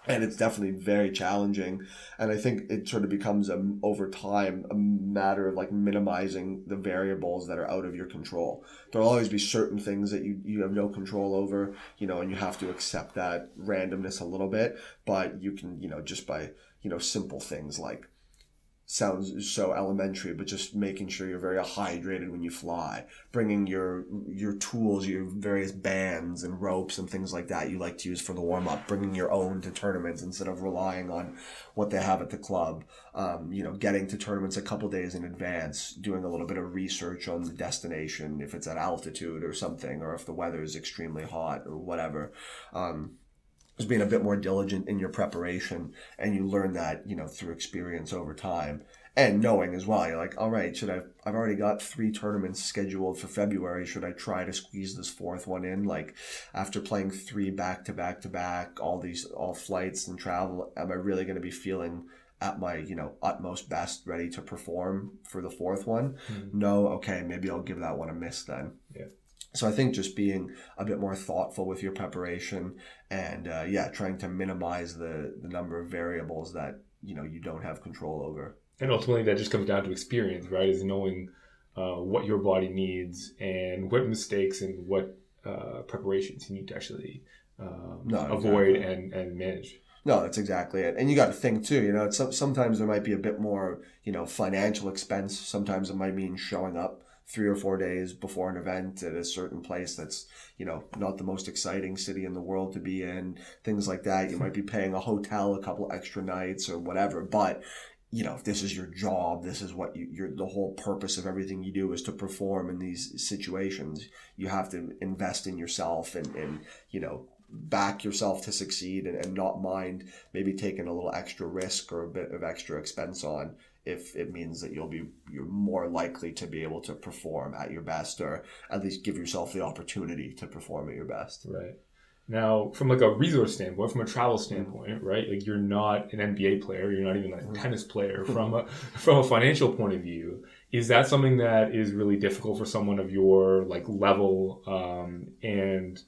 and it's definitely very challenging. And i think it sort of becomes a, over time a matter of like minimizing the variables that are out of your control. There'll always be certain things that you, you have no control over you know and you have to accept that randomness a little bit. But you can you know just by you know simple things like sounds so elementary, but just making sure you're very hydrated when you fly, bringing your your tools, your various bands and ropes and things like that you like to use for the warm up, bringing your own to tournaments instead of relying on what they have at the club. Um, you know, getting to tournaments a couple days in advance, doing a little bit of research on the destination if it's at altitude or something, or if the weather is extremely hot or whatever. Um, is being a bit more diligent in your preparation and you learn that you know through experience over time and knowing as well you're like all right should i i've already got three tournaments scheduled for february. Should i try to squeeze this fourth one in? Like after playing three back to back to back all these all flights and travel am i really going to be feeling at my you know utmost best ready to perform for the fourth one? Mm-hmm. no. Okay. Maybe i'll give that one a miss then so I think just being a bit more thoughtful with your preparation and uh, yeah, trying to minimize the the number of variables that you know you don't have control over. And ultimately, that just comes down to experience, right? Is knowing uh, what your body needs and what mistakes and what uh, preparations you need to actually um, no, avoid exactly. and and manage. No, that's exactly it. And you got to think too. You know, sometimes there might be a bit more, you know, financial expense. Sometimes it might mean showing up three or four days before an event at a certain place that's you know not the most exciting city in the world to be in things like that. You *laughs* might be paying a hotel a couple extra nights or whatever but you know if this is your job. This is what you, you're the whole purpose of everything you do is to perform in these situations. You have to invest in yourself and and you know back yourself to succeed and, and not mind maybe taking a little extra risk or a bit of extra expense on if it means that you'll be you're more likely to be able to perform at your best or at least give yourself the opportunity to perform at your best. Right. Now from like a resource standpoint from a travel standpoint right like you're not an nba player you're not even a mm-hmm. tennis player from a from a financial point of view. Is that something that is really difficult for someone of your like level um, and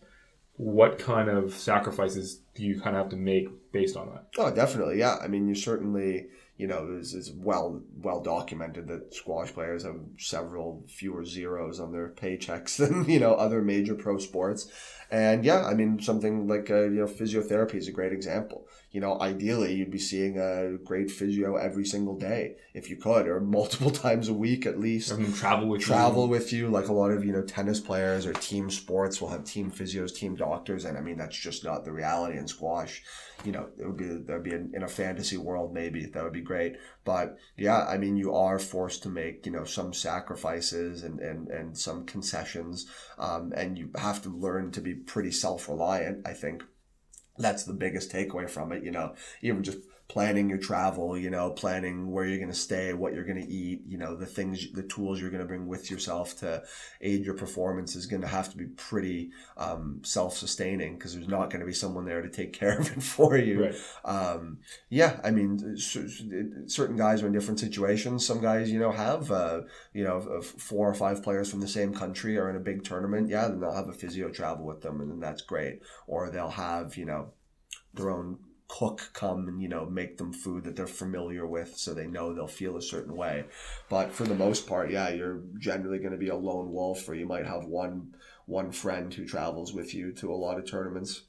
what kind of sacrifices do you kind of have to make based on that? Oh definitely yeah. I mean you certainly you know, it's, it's well well documented that squash players have several fewer zeros on their paychecks *laughs* than you know other major pro sports, and yeah, I mean something like uh, you know physiotherapy is a great example. You know, ideally you'd be seeing a great physio every single day if you could, or multiple *laughs* times a week at least. I mean, travel with travel you. with you, like a lot of you know tennis players or team sports will have team physios, team doctors, and I mean that's just not the reality in squash you know, it would be would be in, in, a fantasy world maybe that would be great. But yeah, I mean, you are forced to make you know some sacrifices and and and some concessions, um, and you have to learn to be pretty self reliant. I think that's the biggest takeaway from it. You know, even just planning your travel, you know, planning where you're going to stay, what you're going to eat, you know, the things, the tools you're going to bring with yourself to aid your performance is going to have to be pretty um, self-sustaining because there's not going to be someone there to take *laughs* care of it for you. Right. Um, yeah, I mean, certain guys are in different situations. Some guys, you know, have uh, you know four or five players from the same country are in a big tournament. Yeah, then they'll have a physio travel with them, and then that's great. Or they'll have you know their own cook come and you know make them food that they're familiar with so they know they'll feel a certain way. But for the most part yeah you're generally going to be a lone wolf or you might have one one friend who travels with you to a lot of tournaments.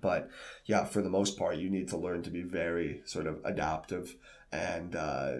But yeah for the most part you need to learn to be very sort of adaptive and uh,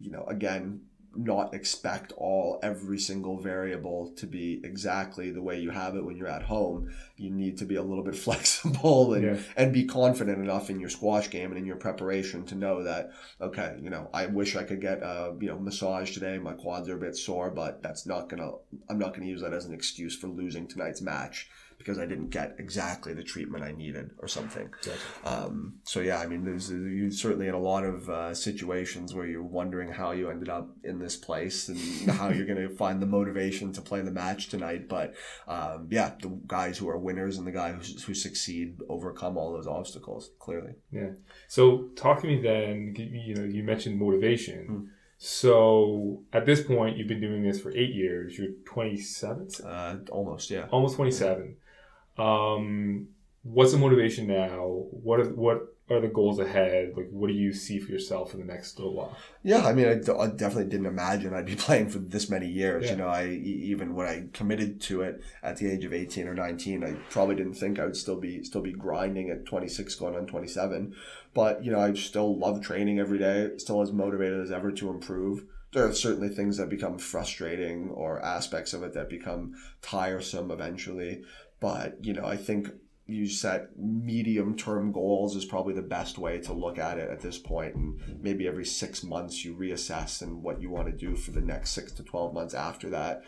you know again not expect all every single variable to be exactly the way you have it when you're at home. You need to be a little bit *laughs* flexible and, yeah. and be confident enough in your squash game and in your preparation to know that okay, you know, I wish I could get a you know massage today. My quads are a bit sore, but that's not gonna. I'm not gonna use that as an excuse for losing tonight's match because I didn't get exactly the treatment I needed or something. Gotcha. Um, so yeah, I mean, there's you certainly in a lot of uh, situations where you're wondering how you ended up in this place and *laughs* how you're going to find the motivation to play the match tonight. But um, yeah, the guys who are winners and the guys who, who succeed overcome all those obstacles clearly. Yeah. So talk to me then. You know, you mentioned motivation. Mm. So at this point, you've been doing this for eight years. You're 27? Uh, almost, yeah. Almost 27. Um, what's the motivation now? What are what are the goals ahead? Like, what do you see for yourself in the next little while? Yeah, I mean, I, I definitely didn't imagine I'd be *laughs* playing for this many years. Yeah. You know, I even when I committed to it at the age of eighteen or nineteen, I probably didn't think I would still be still be grinding at twenty six, going on twenty seven. But you know, I still love training every day. Still as motivated as ever to improve there are certainly things that become frustrating or aspects of it that become tiresome eventually. But, you know, I think you set medium term goals is probably the best way to look at it at this point and maybe every six months you reassess and what you want to do for the next six to 12 months after that.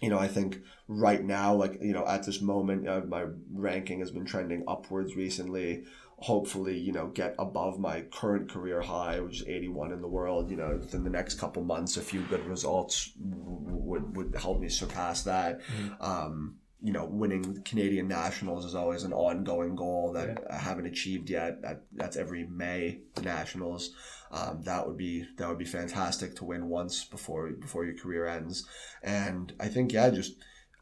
You know i think right now like you know at this moment uh, my ranking has been trending upwards recently. Hopefully you know get above my current career high which is 81 in the world you know within the next couple months a few good results would would help me surpass that. Mm-hmm. um you know, winning Canadian nationals is always an ongoing goal that yeah. I haven't achieved yet. That that's every May nationals. Um, that would be that would be fantastic to win once before before your career ends. And I think yeah, just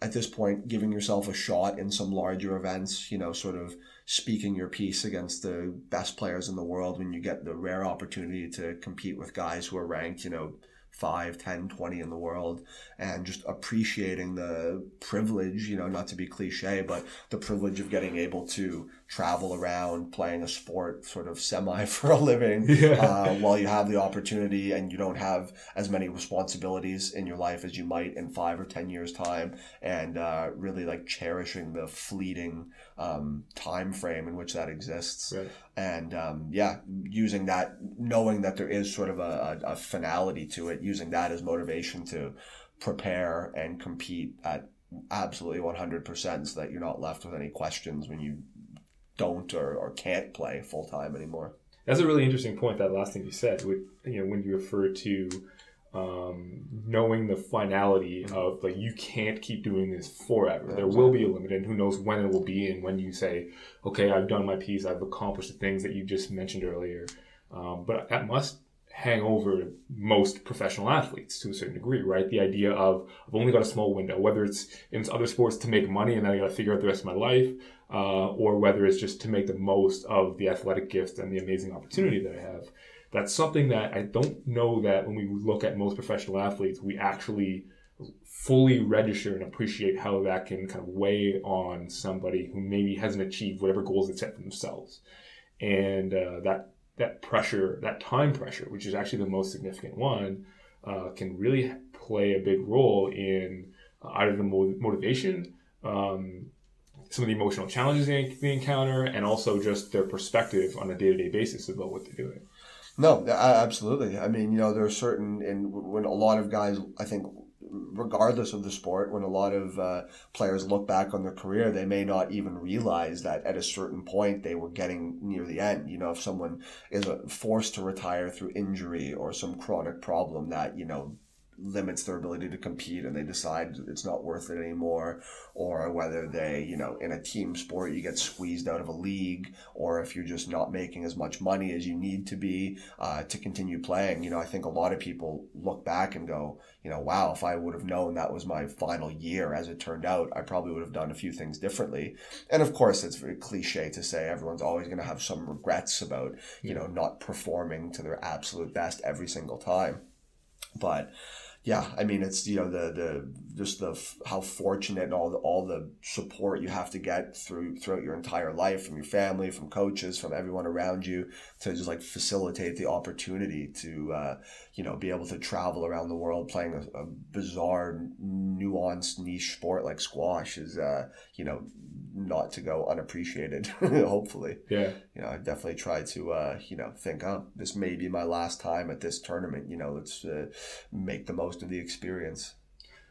at this point, giving yourself a shot in some larger events. You know, sort of speaking your piece against the best players in the world when you get the rare opportunity to compete with guys who are ranked. You know 5 10 20 in the world and just appreciating the privilege you know not to be cliche but the privilege of getting able to travel around playing a sport sort of semi *laughs* for a living *laughs* yeah. uh, while you have the opportunity and you don't have as many responsibilities in your life as you might in five or ten years time and uh, really like cherishing the fleeting um, time frame in which that exists right. and um, yeah using that knowing that there is sort of a, a, a finality to it using that as motivation to prepare and compete at absolutely 100% so that you're not left with any questions when you don't or, or can't play full time anymore. That's a really interesting point. That last thing you said, with you know, when you refer to um, knowing the finality of like you can't keep doing this forever. There will be a limit, and who knows when it will be. And when you say, "Okay, I've done my piece. I've accomplished the things that you just mentioned earlier," um, but that must hang over most professional athletes to a certain degree, right? The idea of I've only got a small window, whether it's in other sports to make money and then I got to figure out the rest of my life, uh, or whether it's just to make the most of the athletic gift and the amazing opportunity that I have. That's something that I don't know that when we look at most professional athletes, we actually fully register and appreciate how that can kind of weigh on somebody who maybe hasn't achieved whatever goals they set for themselves. And uh, that that pressure, that time pressure, which is actually the most significant one, uh, can really play a big role in either the motivation, um, some of the emotional challenges they, they encounter, and also just their perspective on a day to day basis about what they're doing. No, absolutely. I mean, you know, there are certain, and when a lot of guys, I think, regardless of the sport, when a lot of uh, players look back on their career, they may not even realize that at a certain point they were getting near the end. You know, if someone is uh, forced to retire through injury or some chronic problem that, you know, limits their ability to compete and they decide it's not worth it anymore or whether they you know in a team sport you get squeezed out of a league or if you're just not making as much money as you need to be uh, to continue playing. You know i think a lot of people look back and go you know wow if i would have known that was my final year as it turned out i probably would have done a few things differently. And of course it's very cliche to say everyone's always going to have some regrets about you know not performing to their absolute best every single time. But yeah, I mean it's you know the the just the how fortunate and all the all the support you have to get through throughout your entire life from your family, from coaches, from everyone around you to just like facilitate the opportunity to uh, you know be able to travel around the world playing a, a bizarre, nuanced niche sport like squash is uh, you know not to go unappreciated *laughs* hopefully. Yeah. You know i definitely try to uh you know think oh this may be my last time at this tournament. You know let's uh, make the most of the experience.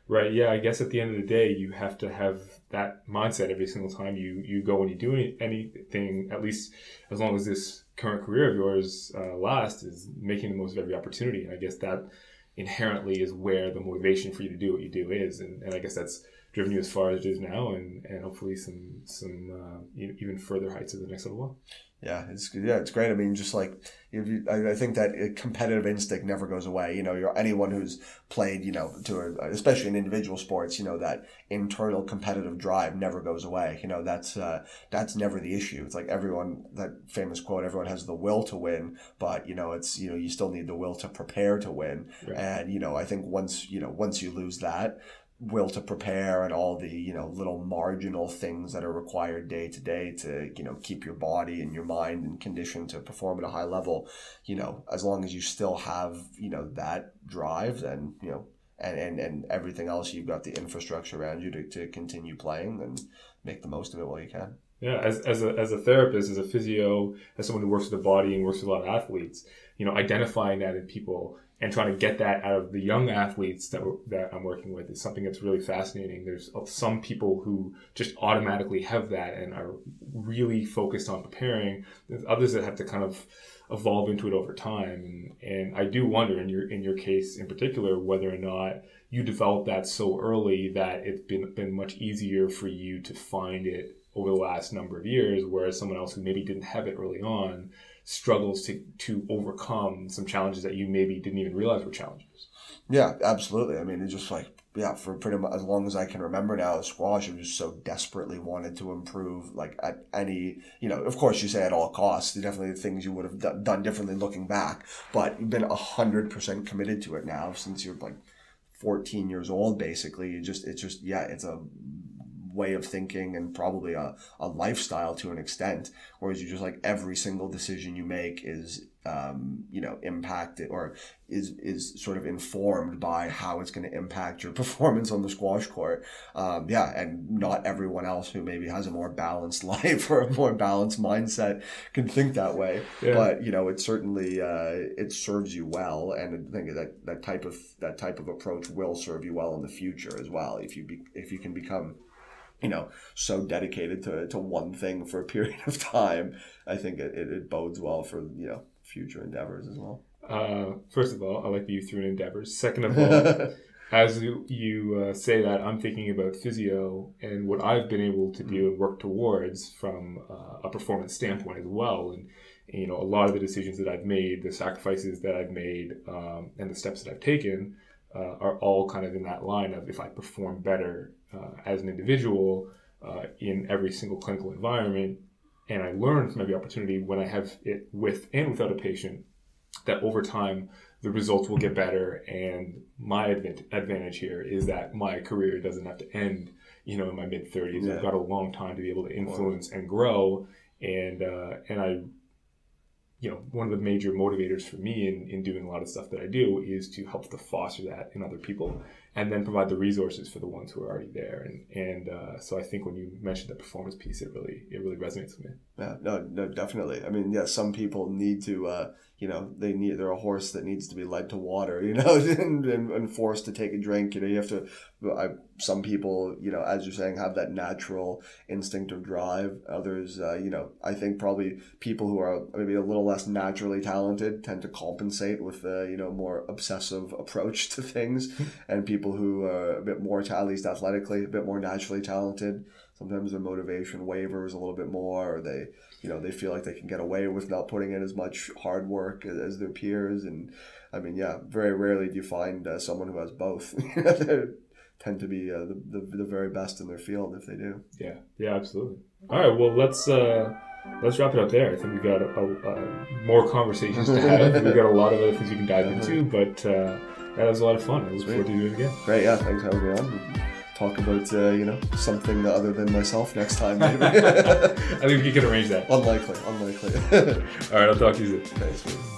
Right. Yeah i guess at the end of the day you have to have that mindset every single time you you go and you do any, anything at least as long as this current career of yours uh, lasts is making the most of every opportunity. And i guess that inherently is where the motivation for you to do what you do is. And, and i guess that's driven you as far as it is now, and, and hopefully some some uh, even further heights in the next little while. Yeah, it's yeah, it's great. I mean, just like you, I, I think that competitive instinct never goes away. You know, you're anyone who's played, you know, to a, especially in individual sports, you know, that internal competitive drive never goes away. You know, that's uh, that's never the issue. It's like everyone that famous quote: "Everyone has the will to win, but you know, it's you know, you still need the will to prepare to win." Right. And you know, I think once you know, once you lose that, will to prepare and all the you know little marginal things that are required day to day to you know keep your body and your mind in condition to perform at a high level you know as long as you still have you know that drive then you know and and, and everything else you've got the infrastructure around you to, to continue playing then make the most of it while you can. Yeah as, as, a, as a therapist as a physio as someone who works with the body and works with a lot of athletes you know identifying that in people and trying to get that out of the young athletes that that I'm working with is something that's really fascinating. There's uh, some people who just automatically have that and are really focused on preparing. There's others that have to kind of evolve into it over time. And, and I do wonder in your in your case in particular whether or not you developed that so early that it's been been much easier for you to find it over the last number of years, whereas someone else who maybe didn't have it early on struggles to to overcome some challenges that you maybe didn't even realize were challenges. Yeah, absolutely. I mean, it's just like yeah, for pretty much as long as I can remember now, squash I just so desperately wanted to improve. Like at any, you know, of course you say at all costs. Definitely things you would have done differently looking back, but you've been hundred percent committed to it now since you're like 14 years old basically you just it's just yeah it's a way of thinking and probably a, a lifestyle to an extent. Whereas you just like every single decision you make is, um, you know, impacted or is, is sort of informed by how it's going to impact your *laughs* performance on the squash court. Um, yeah. And not everyone else who maybe has a more balanced *laughs* life or a more balanced mindset can think that way. Yeah. But, you know, it certainly, uh, it serves you well. And I think that, that type of, that type of approach will serve you well in the future as well. If you be, if you can become you know, so dedicated to, to one thing for a *laughs* period of time, I think it, it, it bodes well for, you know, future endeavors as well. Uh, first of all, I like that you threw in endeavors. Second of *laughs* all, as you, you uh, say that, I'm thinking about physio and what I've been able to do and work towards from uh, a performance standpoint as well. And, you know, a lot of the decisions that I've made, the sacrifices that I've made, um, and the steps that I've taken uh, are all kind of in that line of if I perform better uh, as an individual uh, in every single clinical environment, and I learn from every opportunity when I have it with and without a patient, that over time the results will get better. And my advantage here is that my career doesn't have to end, you know, in my mid 30s. Yeah. I've got a long time to be able to influence and grow. And uh, and I you know, one of the major motivators for me in, in doing a lot of stuff that I do is to help to foster that in other people. And then provide the resources for the ones who are already there. And and uh, so I think when you mentioned the performance piece, it really it really resonates with me. Yeah, no, no, definitely. I mean, yeah, some people need to, uh, you know, they need they're a horse that needs to be led to water, you know, *laughs* and, and, forced to take a drink. You know, you have to. I, some people, you know, as you're saying, have that natural instinctive drive. Others, uh, you know, I think probably people who are maybe a little less naturally talented tend to compensate with a you know more obsessive approach *laughs* to things, and people who are a bit more, at least athletically, a bit more naturally talented. Sometimes their motivation wavers a little bit more or they you know they feel like they can get away with not putting in as much hard work as, their peers. And i mean yeah very rarely do you find uh, someone who has both. *laughs* They tend to be uh, the, the, the very best in their field if they do. Yeah. Yeah absolutely. All right well let's uh let's wrap it up there. I think we've got a, a, more conversations to *laughs* have. we've got a lot of other things we can dive into, but uh, that was a lot of fun. I look forward to do it again. Great, yeah. Thanks for having me on talk about uh, you know something other than myself next time. Maybe. *laughs* I think we can arrange that. *laughs* Unlikely, unlikely. *laughs* All right, I'll talk to you soon. Thanks. Man.